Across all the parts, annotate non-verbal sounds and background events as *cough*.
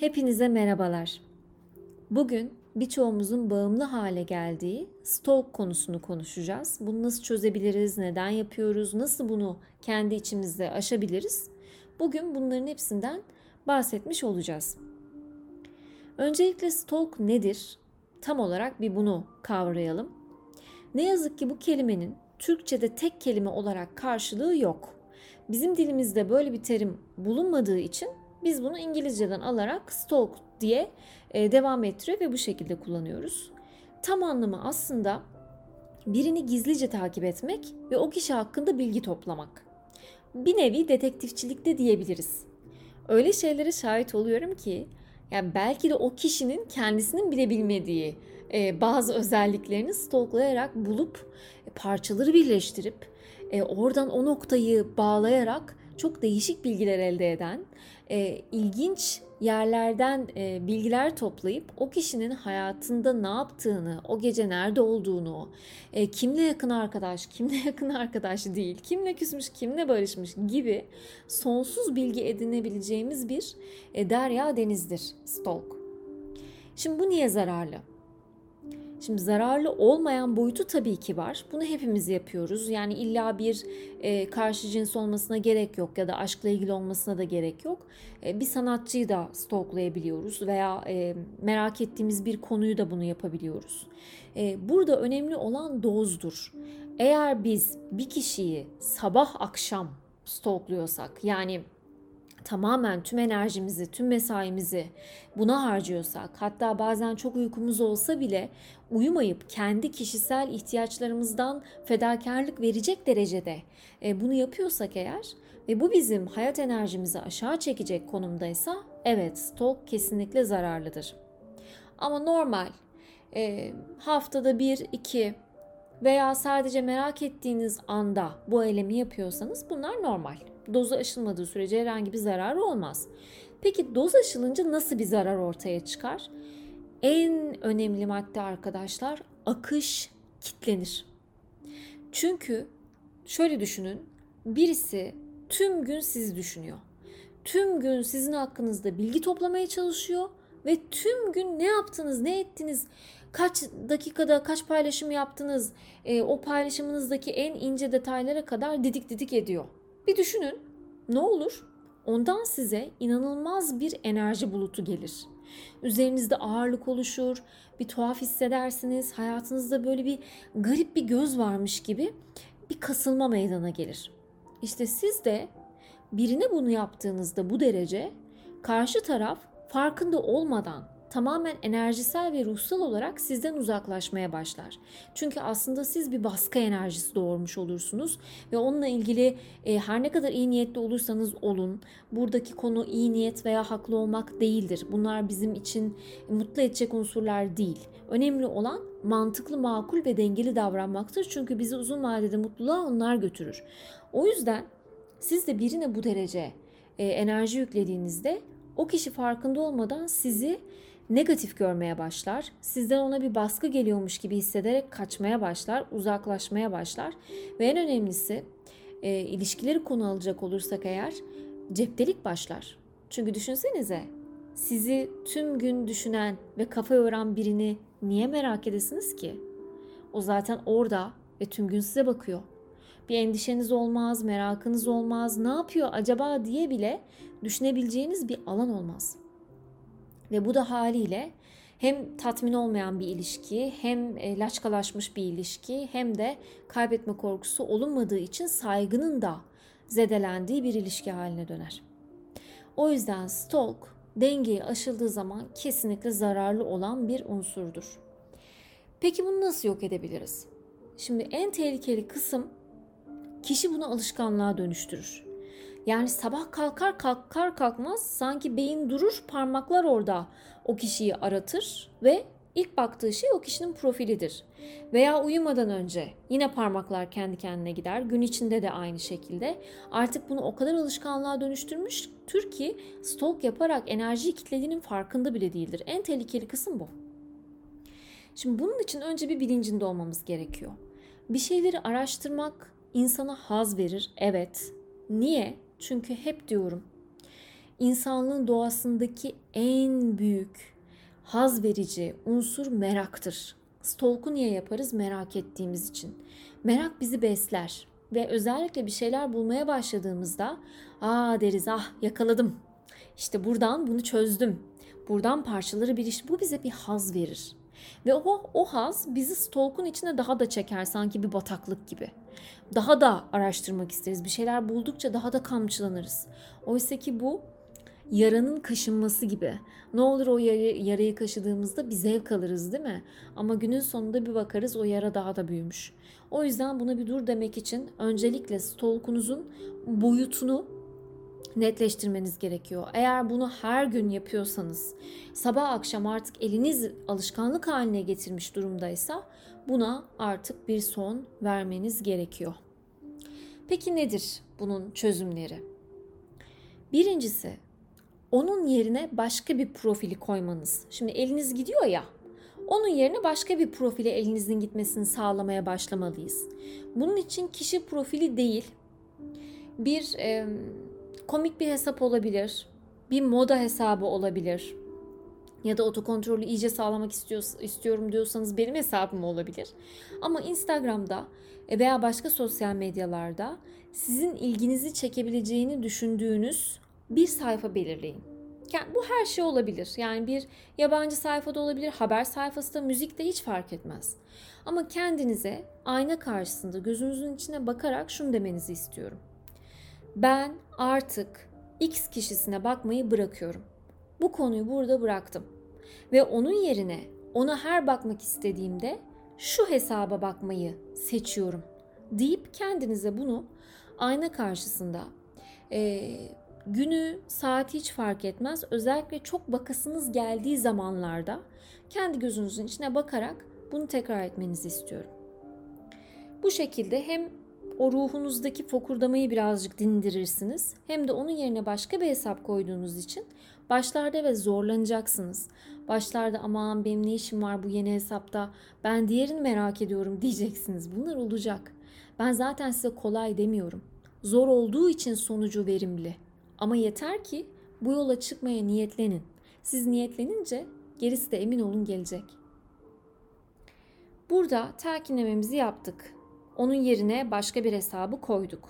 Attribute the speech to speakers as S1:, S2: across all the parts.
S1: Hepinize merhabalar. Bugün birçoğumuzun bağımlı hale geldiği stalk konusunu konuşacağız. Bunu nasıl çözebiliriz, neden yapıyoruz, nasıl bunu kendi içimizde aşabiliriz? Bugün bunların hepsinden bahsetmiş olacağız. Öncelikle stalk nedir? Tam olarak bir bunu kavrayalım. Ne yazık ki bu kelimenin Türkçe'de tek kelime olarak karşılığı yok. Bizim dilimizde böyle bir terim bulunmadığı için biz bunu İngilizceden alarak stalk diye e, devam ettiriyor ve bu şekilde kullanıyoruz. Tam anlamı aslında birini gizlice takip etmek ve o kişi hakkında bilgi toplamak. Bir nevi detektifçilik de diyebiliriz. Öyle şeylere şahit oluyorum ki yani belki de o kişinin kendisinin bile bilmediği e, bazı özelliklerini stalklayarak bulup e, parçaları birleştirip e, oradan o noktayı bağlayarak çok değişik bilgiler elde eden, e, ilginç yerlerden e, bilgiler toplayıp o kişinin hayatında ne yaptığını, o gece nerede olduğunu, e, kimle yakın arkadaş, *laughs* kimle yakın arkadaş değil, kimle küsmüş, kimle barışmış gibi sonsuz bilgi edinebileceğimiz bir e, derya denizdir stalk. Şimdi bu niye zararlı? Şimdi zararlı olmayan boyutu tabii ki var. Bunu hepimiz yapıyoruz. Yani illa bir e, karşı cins olmasına gerek yok ya da aşkla ilgili olmasına da gerek yok. E, bir sanatçıyı da stalklayabiliyoruz veya e, merak ettiğimiz bir konuyu da bunu yapabiliyoruz. E, burada önemli olan dozdur. Eğer biz bir kişiyi sabah akşam stalkluyorsak yani tamamen tüm enerjimizi, tüm mesaimizi buna harcıyorsak, hatta bazen çok uykumuz olsa bile uyumayıp kendi kişisel ihtiyaçlarımızdan fedakarlık verecek derecede e, bunu yapıyorsak eğer ve bu bizim hayat enerjimizi aşağı çekecek konumdaysa evet stalk kesinlikle zararlıdır. Ama normal e, haftada bir iki veya sadece merak ettiğiniz anda bu eylemi yapıyorsanız bunlar normal dozu aşılmadığı sürece herhangi bir zararı olmaz. Peki doz aşılınca nasıl bir zarar ortaya çıkar? En önemli madde arkadaşlar akış kitlenir. Çünkü şöyle düşünün birisi tüm gün sizi düşünüyor. Tüm gün sizin hakkınızda bilgi toplamaya çalışıyor ve tüm gün ne yaptınız, ne ettiniz, kaç dakikada kaç paylaşım yaptınız, e, o paylaşımınızdaki en ince detaylara kadar didik didik ediyor. Bir düşünün ne olur? Ondan size inanılmaz bir enerji bulutu gelir. Üzerinizde ağırlık oluşur, bir tuhaf hissedersiniz. Hayatınızda böyle bir garip bir göz varmış gibi bir kasılma meydana gelir. İşte siz de birine bunu yaptığınızda bu derece karşı taraf farkında olmadan tamamen enerjisel ve ruhsal olarak sizden uzaklaşmaya başlar. Çünkü aslında siz bir baskı enerjisi doğurmuş olursunuz ve onunla ilgili e, her ne kadar iyi niyetli olursanız olun, buradaki konu iyi niyet veya haklı olmak değildir. Bunlar bizim için mutlu edecek unsurlar değil. Önemli olan mantıklı, makul ve dengeli davranmaktır. Çünkü bizi uzun vadede mutluluğa onlar götürür. O yüzden siz de birine bu derece e, enerji yüklediğinizde o kişi farkında olmadan sizi negatif görmeye başlar. Sizden ona bir baskı geliyormuş gibi hissederek kaçmaya başlar, uzaklaşmaya başlar. Ve en önemlisi e, ilişkileri konu alacak olursak eğer ceptelik başlar. Çünkü düşünsenize sizi tüm gün düşünen ve kafa yoran birini niye merak edesiniz ki? O zaten orada ve tüm gün size bakıyor. Bir endişeniz olmaz, merakınız olmaz, ne yapıyor acaba diye bile düşünebileceğiniz bir alan olmaz.'' Ve bu da haliyle hem tatmin olmayan bir ilişki, hem e, laçkalaşmış bir ilişki, hem de kaybetme korkusu olunmadığı için saygının da zedelendiği bir ilişki haline döner. O yüzden stalk dengeyi aşıldığı zaman kesinlikle zararlı olan bir unsurdur. Peki bunu nasıl yok edebiliriz? Şimdi en tehlikeli kısım kişi bunu alışkanlığa dönüştürür. Yani sabah kalkar kalkar kalkmaz sanki beyin durur parmaklar orada o kişiyi aratır ve ilk baktığı şey o kişinin profilidir. Veya uyumadan önce yine parmaklar kendi kendine gider. Gün içinde de aynı şekilde. Artık bunu o kadar alışkanlığa dönüştürmüştür ki stalk yaparak enerjiyi kitlediğinin farkında bile değildir. En tehlikeli kısım bu. Şimdi bunun için önce bir bilincinde olmamız gerekiyor. Bir şeyleri araştırmak insana haz verir. Evet. Niye? Çünkü hep diyorum insanlığın doğasındaki en büyük haz verici unsur meraktır. Stalk'u niye yaparız? Merak ettiğimiz için. Merak bizi besler ve özellikle bir şeyler bulmaya başladığımızda aa deriz ah yakaladım. İşte buradan bunu çözdüm. Buradan parçaları bir iş. Bu bize bir haz verir. Ve o, o haz bizi stalk'un içine daha da çeker sanki bir bataklık gibi. Daha da araştırmak isteriz. Bir şeyler buldukça daha da kamçılanırız. Oysa ki bu yaranın kaşınması gibi. Ne olur o yarayı, yarayı kaşıdığımızda bir zevk alırız değil mi? Ama günün sonunda bir bakarız o yara daha da büyümüş. O yüzden buna bir dur demek için öncelikle stalkunuzun boyutunu netleştirmeniz gerekiyor. Eğer bunu her gün yapıyorsanız, sabah akşam artık eliniz alışkanlık haline getirmiş durumdaysa buna artık bir son vermeniz gerekiyor. Peki nedir bunun çözümleri? Birincisi onun yerine başka bir profili koymanız. Şimdi eliniz gidiyor ya. Onun yerine başka bir profile elinizin gitmesini sağlamaya başlamalıyız. Bunun için kişi profili değil, bir e, komik bir hesap olabilir, bir moda hesabı olabilir ya da otokontrolü iyice sağlamak istiyor, istiyorum diyorsanız benim hesabım olabilir. Ama Instagram'da e, veya başka sosyal medyalarda sizin ilginizi çekebileceğini düşündüğünüz bir sayfa belirleyin. Yani bu her şey olabilir. Yani bir yabancı sayfada olabilir, haber sayfası da, müzik de hiç fark etmez. Ama kendinize ayna karşısında gözünüzün içine bakarak şunu demenizi istiyorum. Ben artık X kişisine bakmayı bırakıyorum. Bu konuyu burada bıraktım. Ve onun yerine ona her bakmak istediğimde şu hesaba bakmayı seçiyorum deyip kendinize bunu ayna karşısında e, günü, saati hiç fark etmez. Özellikle çok bakasınız geldiği zamanlarda kendi gözünüzün içine bakarak bunu tekrar etmenizi istiyorum. Bu şekilde hem o ruhunuzdaki fokurdamayı birazcık dindirirsiniz hem de onun yerine başka bir hesap koyduğunuz için başlarda ve zorlanacaksınız. Başlarda aman benim ne işim var bu yeni hesapta ben diğerini merak ediyorum *laughs* diyeceksiniz. Bunlar olacak. Ben zaten size kolay demiyorum. Zor olduğu için sonucu verimli. Ama yeter ki bu yola çıkmaya niyetlenin. Siz niyetlenince gerisi de emin olun gelecek. Burada telkinlememizi yaptık. Onun yerine başka bir hesabı koyduk.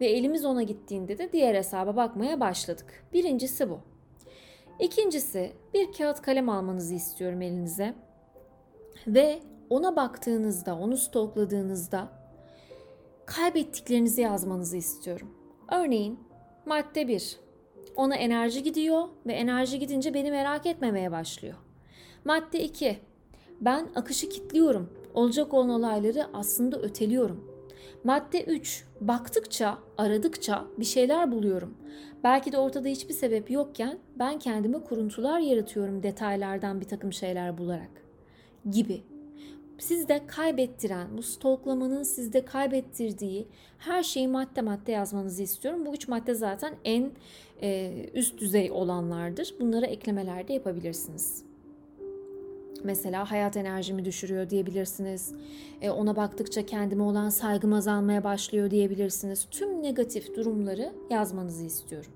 S1: Ve elimiz ona gittiğinde de diğer hesaba bakmaya başladık. Birincisi bu. İkincisi bir kağıt kalem almanızı istiyorum elinize. Ve ona baktığınızda, onu stokladığınızda kaybettiklerinizi yazmanızı istiyorum. Örneğin Madde 1. Ona enerji gidiyor ve enerji gidince beni merak etmemeye başlıyor. Madde 2. Ben akışı kilitliyorum. Olacak olan olayları aslında öteliyorum. Madde 3. Baktıkça, aradıkça bir şeyler buluyorum. Belki de ortada hiçbir sebep yokken ben kendime kuruntular yaratıyorum detaylardan bir takım şeyler bularak. Gibi sizde kaybettiren, bu stoklamanın sizde kaybettirdiği her şeyi madde madde yazmanızı istiyorum. Bu üç madde zaten en e, üst düzey olanlardır. Bunlara eklemeler de yapabilirsiniz. Mesela hayat enerjimi düşürüyor diyebilirsiniz. E, ona baktıkça kendime olan saygım azalmaya başlıyor diyebilirsiniz. Tüm negatif durumları yazmanızı istiyorum.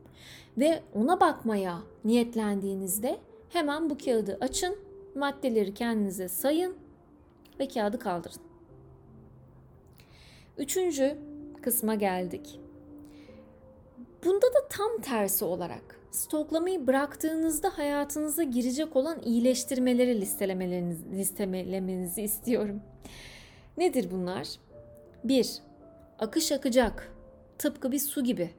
S1: Ve ona bakmaya niyetlendiğinizde hemen bu kağıdı açın, maddeleri kendinize sayın ve kağıdı kaldırın. Üçüncü kısma geldik. Bunda da tam tersi olarak stoklamayı bıraktığınızda hayatınıza girecek olan iyileştirmeleri listelemenizi, istiyorum. Nedir bunlar? 1. Akış akacak. Tıpkı bir su gibi.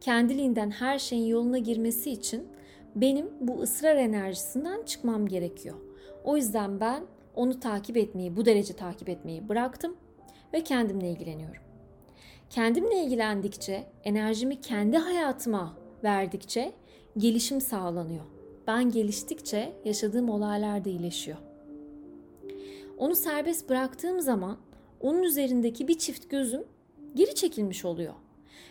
S1: Kendiliğinden her şeyin yoluna girmesi için benim bu ısrar enerjisinden çıkmam gerekiyor. O yüzden ben onu takip etmeyi, bu derece takip etmeyi bıraktım ve kendimle ilgileniyorum. Kendimle ilgilendikçe, enerjimi kendi hayatıma verdikçe gelişim sağlanıyor. Ben geliştikçe yaşadığım olaylar da iyileşiyor. Onu serbest bıraktığım zaman onun üzerindeki bir çift gözüm geri çekilmiş oluyor.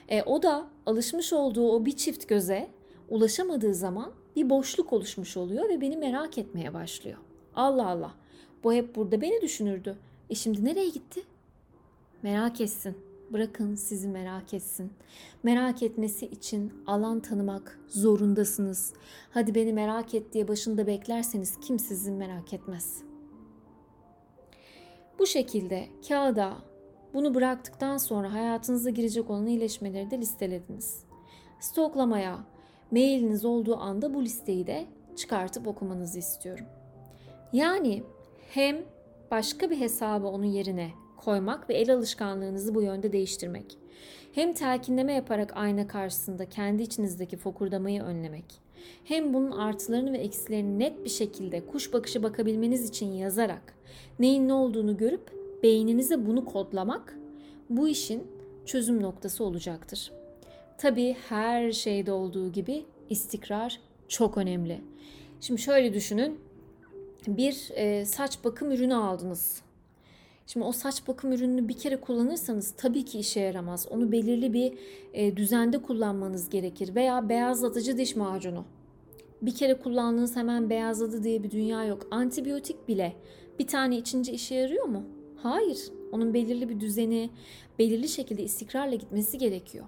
S1: E, o da alışmış olduğu o bir çift göze ulaşamadığı zaman bir boşluk oluşmuş oluyor ve beni merak etmeye başlıyor. Allah Allah bu hep burada beni düşünürdü. E şimdi nereye gitti? Merak etsin. Bırakın sizi merak etsin. Merak etmesi için alan tanımak zorundasınız. Hadi beni merak et diye başında beklerseniz kim sizi merak etmez. Bu şekilde kağıda bunu bıraktıktan sonra hayatınıza girecek olan iyileşmeleri de listelediniz. Stoklamaya mailiniz olduğu anda bu listeyi de çıkartıp okumanızı istiyorum. Yani hem başka bir hesabı onun yerine koymak ve el alışkanlığınızı bu yönde değiştirmek. Hem telkinleme yaparak ayna karşısında kendi içinizdeki fokurdamayı önlemek. Hem bunun artılarını ve eksilerini net bir şekilde kuş bakışı bakabilmeniz için yazarak neyin ne olduğunu görüp beyninize bunu kodlamak bu işin çözüm noktası olacaktır. Tabii her şeyde olduğu gibi istikrar çok önemli. Şimdi şöyle düşünün. Bir e, saç bakım ürünü aldınız. Şimdi o saç bakım ürününü bir kere kullanırsanız tabii ki işe yaramaz. Onu belirli bir e, düzende kullanmanız gerekir. Veya beyazlatıcı diş macunu. Bir kere kullandığınız hemen beyazladı diye bir dünya yok. Antibiyotik bile bir tane içince işe yarıyor mu? Hayır. Onun belirli bir düzeni, belirli şekilde istikrarla gitmesi gerekiyor.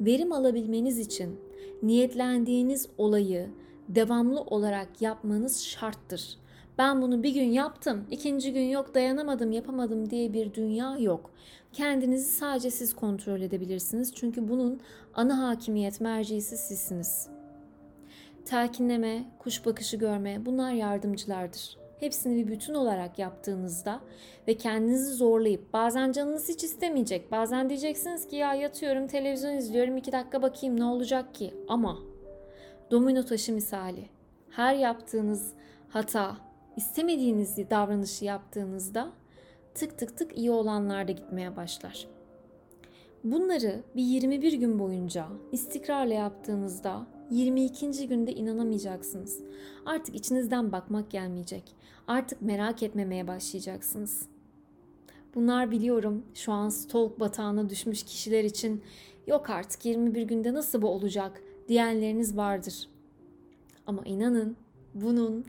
S1: Verim alabilmeniz için niyetlendiğiniz olayı devamlı olarak yapmanız şarttır. Ben bunu bir gün yaptım, ikinci gün yok dayanamadım, yapamadım diye bir dünya yok. Kendinizi sadece siz kontrol edebilirsiniz. Çünkü bunun ana hakimiyet mercisi sizsiniz. Telkinleme, kuş bakışı görme bunlar yardımcılardır. Hepsini bir bütün olarak yaptığınızda ve kendinizi zorlayıp bazen canınız hiç istemeyecek. Bazen diyeceksiniz ki ya yatıyorum televizyon izliyorum iki dakika bakayım ne olacak ki ama domino taşı misali her yaptığınız hata istemediğiniz davranışı yaptığınızda tık tık tık iyi olanlar da gitmeye başlar. Bunları bir 21 gün boyunca istikrarla yaptığınızda 22. günde inanamayacaksınız. Artık içinizden bakmak gelmeyecek. Artık merak etmemeye başlayacaksınız. Bunlar biliyorum şu an stalk batağına düşmüş kişiler için yok artık 21 günde nasıl bu olacak diyenleriniz vardır. Ama inanın bunun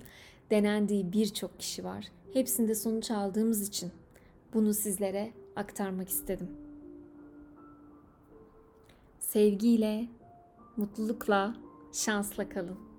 S1: denendiği birçok kişi var. Hepsinde sonuç aldığımız için bunu sizlere aktarmak istedim. Sevgiyle, mutlulukla, şansla kalın.